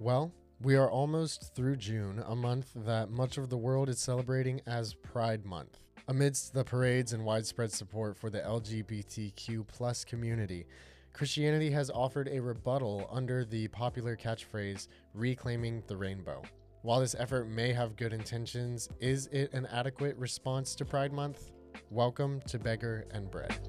Well, we are almost through June, a month that much of the world is celebrating as Pride Month. Amidst the parades and widespread support for the LGBTQ plus community, Christianity has offered a rebuttal under the popular catchphrase, reclaiming the rainbow. While this effort may have good intentions, is it an adequate response to Pride Month? Welcome to Beggar and Bread.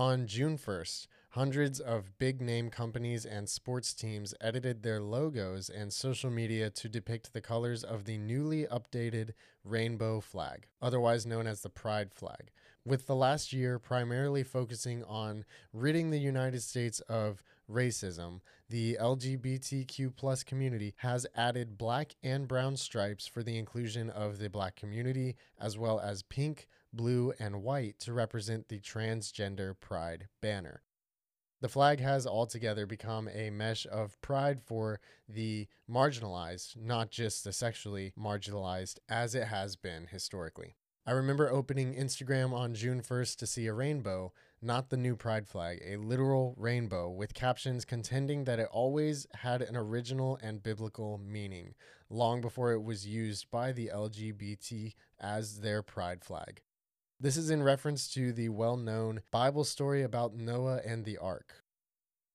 On June 1st, hundreds of big name companies and sports teams edited their logos and social media to depict the colors of the newly updated rainbow flag, otherwise known as the Pride flag, with the last year primarily focusing on ridding the United States of racism. The LGBTQ plus community has added black and brown stripes for the inclusion of the black community, as well as pink, blue, and white to represent the transgender pride banner. The flag has altogether become a mesh of pride for the marginalized, not just the sexually marginalized, as it has been historically. I remember opening Instagram on June 1st to see a rainbow, not the new pride flag, a literal rainbow with captions contending that it always had an original and biblical meaning, long before it was used by the LGBT as their pride flag. This is in reference to the well known Bible story about Noah and the ark.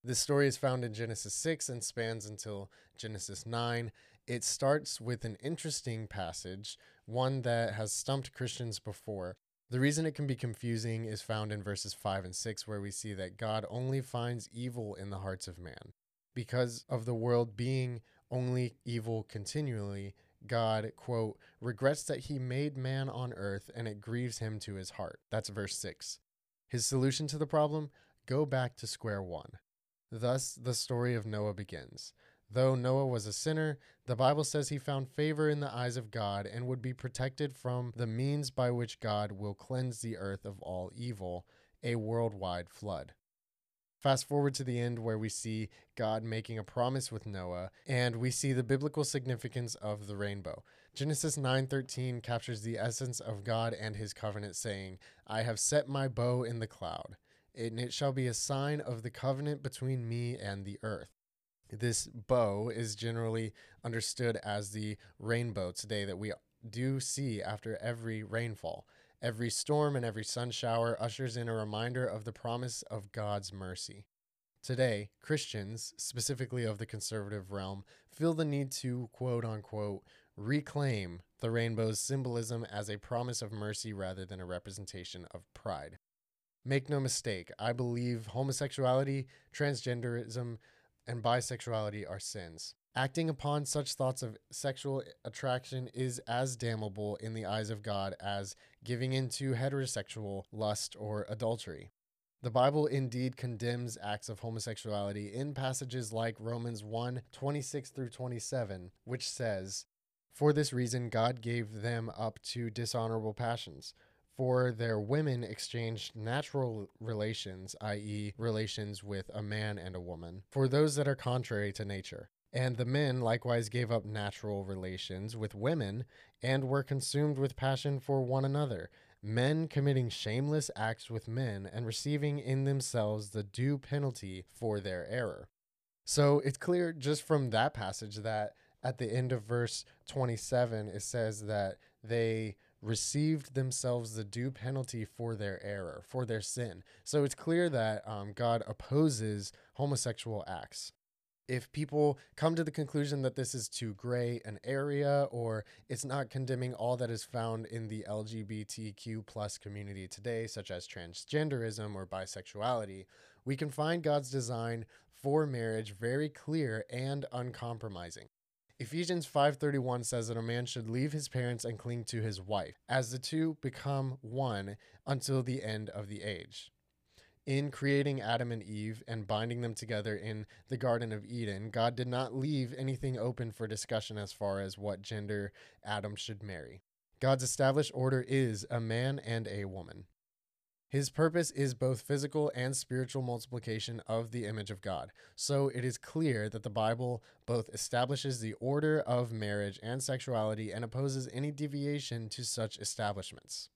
This story is found in Genesis 6 and spans until Genesis 9. It starts with an interesting passage, one that has stumped Christians before. The reason it can be confusing is found in verses 5 and 6, where we see that God only finds evil in the hearts of man. Because of the world being only evil continually, God, quote, regrets that he made man on earth and it grieves him to his heart. That's verse 6. His solution to the problem? Go back to square one. Thus, the story of Noah begins. Though Noah was a sinner, the Bible says he found favor in the eyes of God and would be protected from the means by which God will cleanse the earth of all evil, a worldwide flood. Fast forward to the end where we see God making a promise with Noah and we see the biblical significance of the rainbow. Genesis 9:13 captures the essence of God and his covenant saying, "I have set my bow in the cloud, and it shall be a sign of the covenant between me and the earth." This bow is generally understood as the rainbow today that we do see after every rainfall. Every storm and every sun shower ushers in a reminder of the promise of God's mercy. Today, Christians, specifically of the conservative realm, feel the need to quote unquote reclaim the rainbow's symbolism as a promise of mercy rather than a representation of pride. Make no mistake, I believe homosexuality, transgenderism, and bisexuality are sins. Acting upon such thoughts of sexual attraction is as damnable in the eyes of God as giving into heterosexual lust or adultery. The Bible indeed condemns acts of homosexuality in passages like Romans 1 26 through 27, which says, For this reason, God gave them up to dishonorable passions. For their women exchanged natural relations, i.e., relations with a man and a woman, for those that are contrary to nature. And the men likewise gave up natural relations with women and were consumed with passion for one another, men committing shameless acts with men and receiving in themselves the due penalty for their error. So it's clear just from that passage that at the end of verse 27, it says that they received themselves the due penalty for their error, for their sin. So it's clear that um, God opposes homosexual acts if people come to the conclusion that this is too gray an area or it's not condemning all that is found in the lgbtq plus community today such as transgenderism or bisexuality we can find god's design for marriage very clear and uncompromising Ephesians 5:31 says that a man should leave his parents and cling to his wife as the two become one until the end of the age in creating Adam and Eve and binding them together in the Garden of Eden, God did not leave anything open for discussion as far as what gender Adam should marry. God's established order is a man and a woman. His purpose is both physical and spiritual multiplication of the image of God. So it is clear that the Bible both establishes the order of marriage and sexuality and opposes any deviation to such establishments.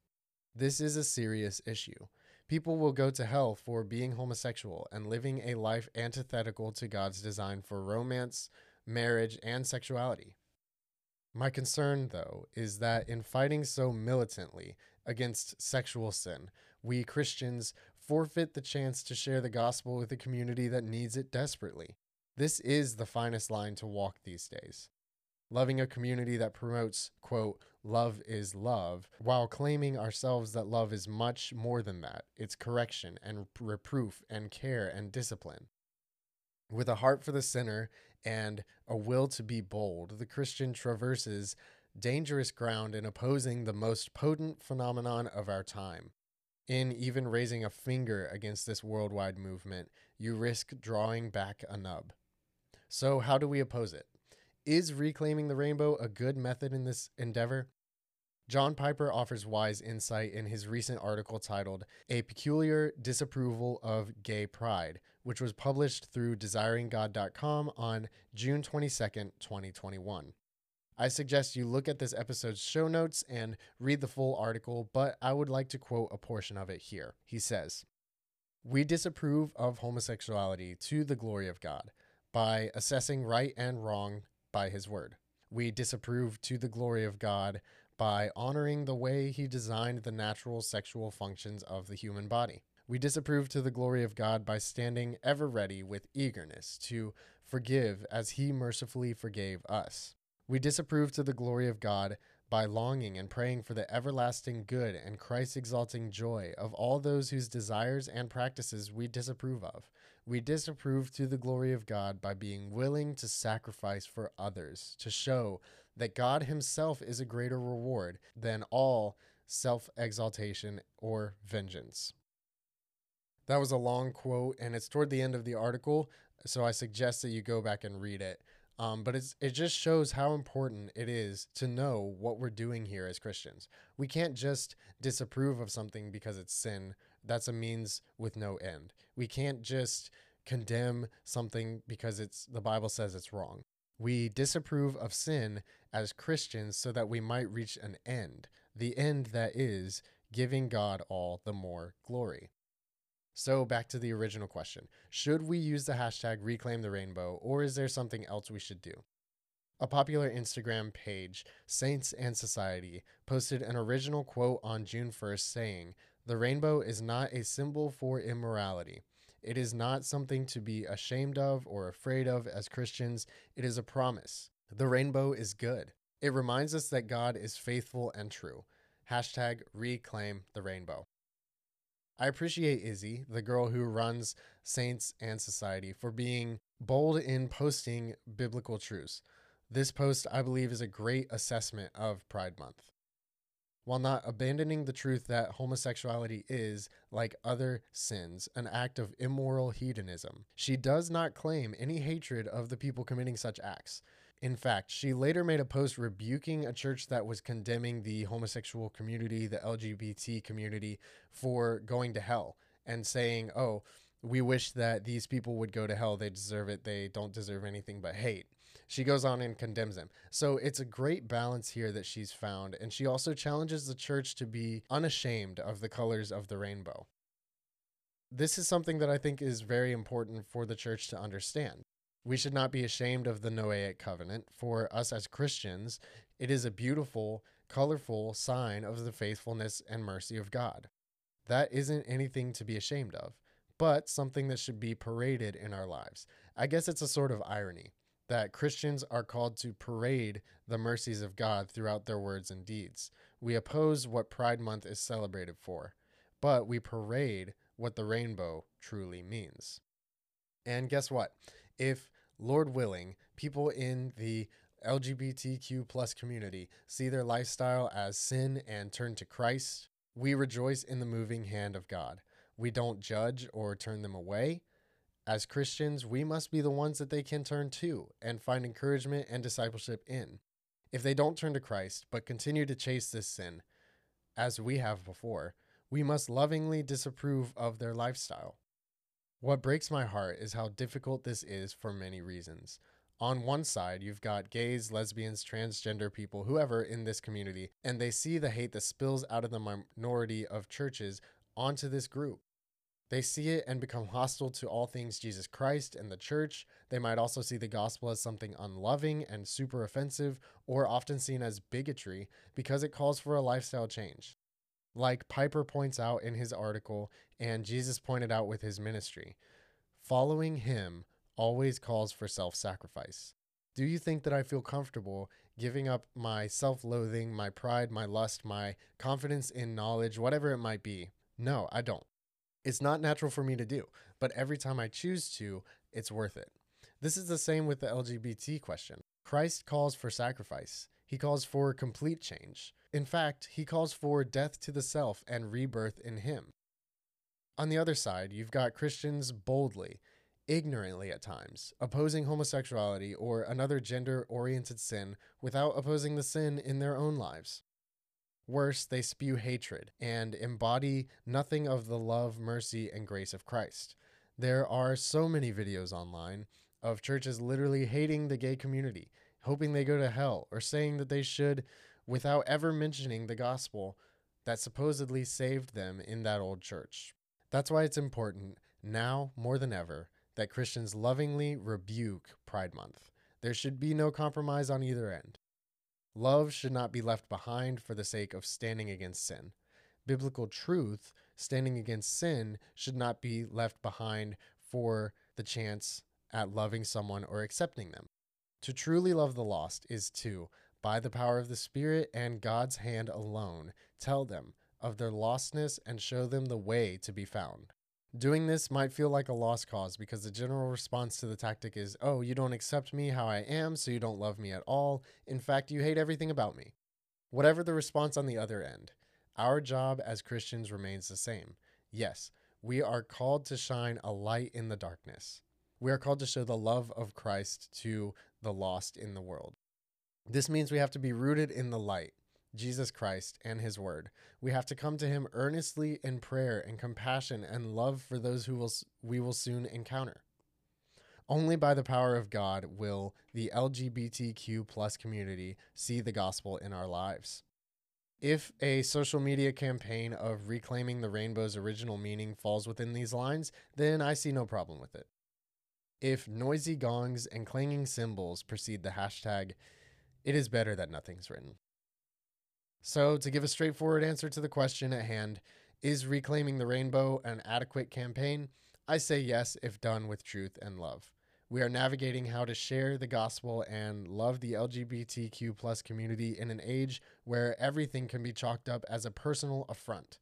This is a serious issue. People will go to hell for being homosexual and living a life antithetical to God's design for romance, marriage, and sexuality. My concern, though, is that in fighting so militantly against sexual sin, we Christians forfeit the chance to share the gospel with a community that needs it desperately. This is the finest line to walk these days. Loving a community that promotes, quote, love is love, while claiming ourselves that love is much more than that. It's correction and reproof and care and discipline. With a heart for the sinner and a will to be bold, the Christian traverses dangerous ground in opposing the most potent phenomenon of our time. In even raising a finger against this worldwide movement, you risk drawing back a nub. So, how do we oppose it? Is reclaiming the rainbow a good method in this endeavor? John Piper offers wise insight in his recent article titled A Peculiar Disapproval of Gay Pride, which was published through desiringgod.com on June 22, 2021. I suggest you look at this episode's show notes and read the full article, but I would like to quote a portion of it here. He says, We disapprove of homosexuality to the glory of God by assessing right and wrong by his word. We disapprove to the glory of God by honoring the way he designed the natural sexual functions of the human body. We disapprove to the glory of God by standing ever ready with eagerness to forgive as he mercifully forgave us. We disapprove to the glory of God by longing and praying for the everlasting good and Christ exalting joy of all those whose desires and practices we disapprove of. We disapprove to the glory of God by being willing to sacrifice for others, to show that God Himself is a greater reward than all self exaltation or vengeance. That was a long quote, and it's toward the end of the article, so I suggest that you go back and read it. Um, but it's, it just shows how important it is to know what we're doing here as Christians. We can't just disapprove of something because it's sin. That's a means with no end. We can't just condemn something because it's the Bible says it's wrong. We disapprove of sin as Christians so that we might reach an end, the end that is giving God all the more glory. So, back to the original question Should we use the hashtag reclaim the rainbow, or is there something else we should do? A popular Instagram page, Saints and Society, posted an original quote on June 1st saying, The rainbow is not a symbol for immorality. It is not something to be ashamed of or afraid of as Christians. It is a promise. The rainbow is good. It reminds us that God is faithful and true. Hashtag reclaim the rainbow. I appreciate Izzy, the girl who runs Saints and Society, for being bold in posting biblical truths. This post, I believe, is a great assessment of Pride Month. While not abandoning the truth that homosexuality is, like other sins, an act of immoral hedonism, she does not claim any hatred of the people committing such acts. In fact, she later made a post rebuking a church that was condemning the homosexual community, the LGBT community, for going to hell and saying, oh, we wish that these people would go to hell. They deserve it. They don't deserve anything but hate. She goes on and condemns them. So it's a great balance here that she's found. And she also challenges the church to be unashamed of the colors of the rainbow. This is something that I think is very important for the church to understand. We should not be ashamed of the Noahic covenant. For us as Christians, it is a beautiful, colorful sign of the faithfulness and mercy of God. That isn't anything to be ashamed of, but something that should be paraded in our lives. I guess it's a sort of irony that Christians are called to parade the mercies of God throughout their words and deeds. We oppose what Pride Month is celebrated for, but we parade what the rainbow truly means. And guess what? If Lord willing, people in the LGBTQ plus community see their lifestyle as sin and turn to Christ, we rejoice in the moving hand of God. We don't judge or turn them away. As Christians, we must be the ones that they can turn to and find encouragement and discipleship in. If they don't turn to Christ, but continue to chase this sin, as we have before, we must lovingly disapprove of their lifestyle. What breaks my heart is how difficult this is for many reasons. On one side, you've got gays, lesbians, transgender people, whoever in this community, and they see the hate that spills out of the minority of churches onto this group. They see it and become hostile to all things Jesus Christ and the church. They might also see the gospel as something unloving and super offensive, or often seen as bigotry because it calls for a lifestyle change. Like Piper points out in his article, and Jesus pointed out with his ministry, following him always calls for self sacrifice. Do you think that I feel comfortable giving up my self loathing, my pride, my lust, my confidence in knowledge, whatever it might be? No, I don't. It's not natural for me to do, but every time I choose to, it's worth it. This is the same with the LGBT question. Christ calls for sacrifice, he calls for complete change. In fact, he calls for death to the self and rebirth in him. On the other side, you've got Christians boldly, ignorantly at times, opposing homosexuality or another gender oriented sin without opposing the sin in their own lives. Worse, they spew hatred and embody nothing of the love, mercy, and grace of Christ. There are so many videos online of churches literally hating the gay community, hoping they go to hell, or saying that they should without ever mentioning the gospel that supposedly saved them in that old church. That's why it's important, now more than ever, that Christians lovingly rebuke Pride Month. There should be no compromise on either end. Love should not be left behind for the sake of standing against sin. Biblical truth, standing against sin, should not be left behind for the chance at loving someone or accepting them. To truly love the lost is to, by the power of the Spirit and God's hand alone, tell them of their lostness and show them the way to be found. Doing this might feel like a lost cause because the general response to the tactic is, oh, you don't accept me how I am, so you don't love me at all. In fact, you hate everything about me. Whatever the response on the other end, our job as Christians remains the same. Yes, we are called to shine a light in the darkness. We are called to show the love of Christ to the lost in the world. This means we have to be rooted in the light, Jesus Christ and his word. We have to come to him earnestly in prayer and compassion and love for those who will we will soon encounter. Only by the power of God will the LGBTQ plus community see the gospel in our lives. If a social media campaign of reclaiming the rainbow's original meaning falls within these lines, then I see no problem with it. If noisy gongs and clanging cymbals precede the hashtag, it is better that nothing's written. So, to give a straightforward answer to the question at hand, is reclaiming the rainbow an adequate campaign? I say yes if done with truth and love. We are navigating how to share the gospel and love the LGBTQ plus community in an age where everything can be chalked up as a personal affront.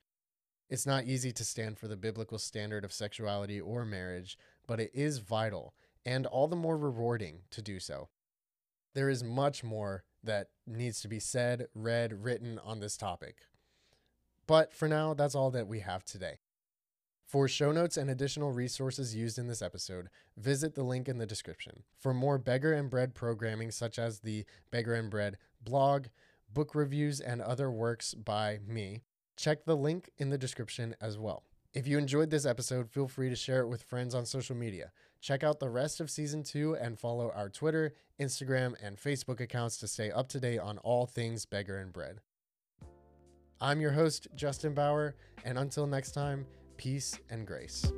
It's not easy to stand for the biblical standard of sexuality or marriage, but it is vital and all the more rewarding to do so. There is much more that needs to be said, read, written on this topic. But for now, that's all that we have today. For show notes and additional resources used in this episode, visit the link in the description. For more Beggar and Bread programming, such as the Beggar and Bread blog, book reviews, and other works by me, check the link in the description as well. If you enjoyed this episode, feel free to share it with friends on social media. Check out the rest of season two and follow our Twitter, Instagram, and Facebook accounts to stay up to date on all things Beggar and Bread. I'm your host, Justin Bower, and until next time, peace and grace.